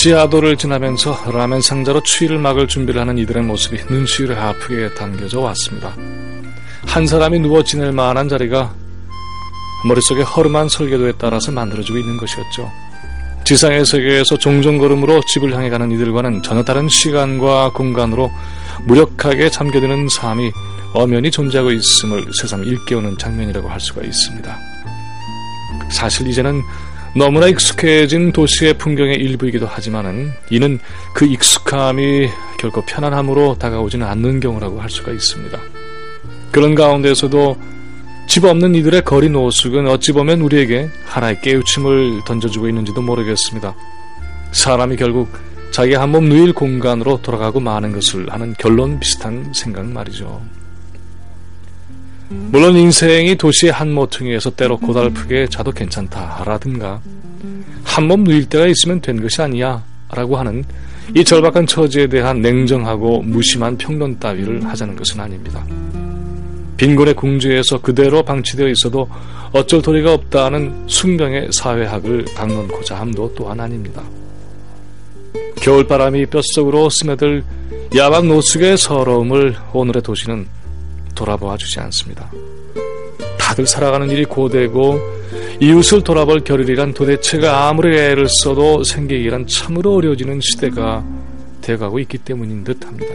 지하도를 지나면서 라면 상자로 추위를 막을 준비를 하는 이들의 모습이 눈시울을 아프게 당겨져 왔습니다. 한 사람이 누워 지낼 만한 자리가 머릿속에 허름한 설계도에 따라서 만들어지고 있는 것이었죠. 지상의 세계에서 종종 걸음으로 집을 향해 가는 이들과는 전혀 다른 시간과 공간으로 무력하게 잠겨드는 삶이 엄연히 존재하고 있음을 새삼 일깨우는 장면이라고 할 수가 있습니다. 사실 이제는 너무나 익숙해진 도시의 풍경의 일부이기도 하지만은 이는 그 익숙함이 결코 편안함으로 다가오지는 않는 경우라고 할 수가 있습니다. 그런 가운데서도 집 없는 이들의 거리 노숙은 어찌 보면 우리에게 하나의 깨우침을 던져주고 있는지도 모르겠습니다. 사람이 결국 자기 한 몸 누일 공간으로 돌아가고 마는 것을 하는 결론 비슷한 생각 말이죠. 물론 인생이 도시의 한 모퉁이에서 때로 고달프게 자도 괜찮다 라든가 한 몸 누일 때가 있으면 된 것이 아니야 라고 하는 이 절박한 처지에 대한 냉정하고 무심한 평론 따위를 하자는 것은 아닙니다. 빈곤의 궁지에서 그대로 방치되어 있어도 어쩔 도리가 없다는 숙명의 사회학을 강론고자 함도 또한 아닙니다. 겨울바람이 뼛속으로 스며들 야방 노숙의 서러움을 오늘의 도시는 돌아보아 주지 않습니다. 다들 살아가는 일이 고되고 이웃을 돌아볼 겨를이란 도대체가 아무리 애를 써도 생기기란 참으로 어려워지는 시대가 돼가고 있기 때문인 듯 합니다.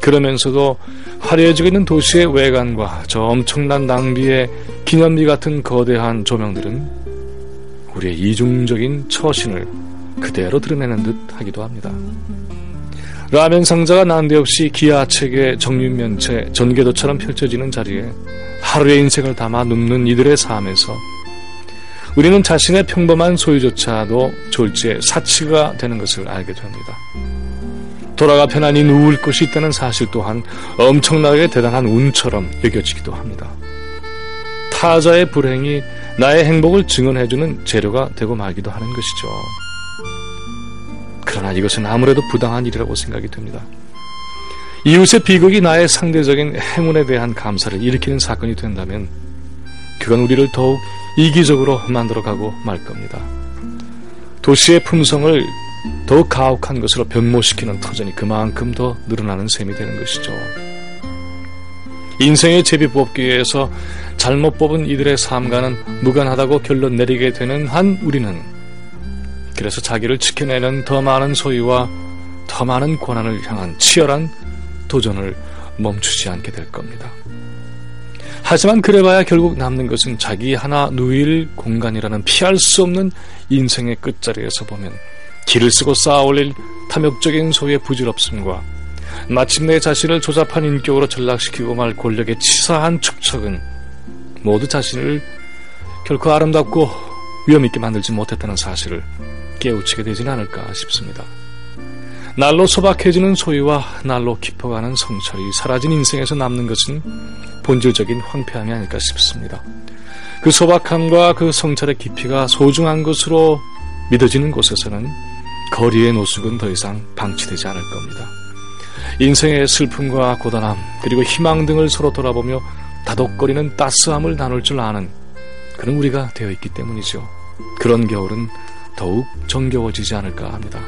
그러면서도 화려해지고 있는 도시의 외관과 저 엄청난 낭비의 기념비 같은 거대한 조명들은 우리의 이중적인 처신을 그대로 드러내는 듯 하기도 합니다. 라면 상자가 난데없이 기아책의 정육면체 전개도처럼 펼쳐지는 자리에 하루의 인생을 담아 눕는 이들의 삶에서 우리는 자신의 평범한 소유조차도 졸지의 사치가 되는 것을 알게 됩니다. 돌아가 편안히 누울 곳이 있다는 사실 또한 엄청나게 대단한 운처럼 여겨지기도 합니다. 타자의 불행이 나의 행복을 증언해주는 재료가 되고 말기도 하는 것이죠. 그러나 이것은 아무래도 부당한 일이라고 생각이 됩니다. 이웃의 비극이 나의 상대적인 행운에 대한 감사를 일으키는 사건이 된다면 그건 우리를 더욱 이기적으로 만들어가고 말 겁니다. 도시의 품성을 더욱 가혹한 것으로 변모시키는 터전이 그만큼 더 늘어나는 셈이 되는 것이죠. 인생의 제비 뽑기에서 잘못 뽑은 이들의 삶과는 무관하다고 결론 내리게 되는 한 우리는 그래서 자기를 지켜내는 더 많은 소유와 더 많은 권한을 향한 치열한 도전을 멈추지 않게 될 겁니다. 하지만 그래봐야 결국 남는 것은 자기 하나 누일 공간이라는 피할 수 없는 인생의 끝자리에서 보면 길을 쓰고 쌓아올릴 탐욕적인 소의 부질없음과 마침내 자신을 조잡한 인격으로 전락시키고 말 권력의 치사한 축척은 모두 자신을 결코 아름답고 위험 있게 만들지 못했다는 사실을 깨우치게 되지는 않을까 싶습니다. 날로 소박해지는 소유와 날로 깊어가는 성찰이 사라진 인생에서 남는 것은 본질적인 황폐함이 아닐까 싶습니다. 그 소박함과 그 성찰의 깊이가 소중한 것으로 믿어지는 곳에서는 거리의 노숙은 더 이상 방치되지 않을 겁니다. 인생의 슬픔과 고단함 그리고 희망 등을 서로 돌아보며 다독거리는 따스함을 나눌 줄 아는 그런 우리가 되어 있기 때문이죠. 그런 겨울은 더욱 정겨워지지 않을까 합니다.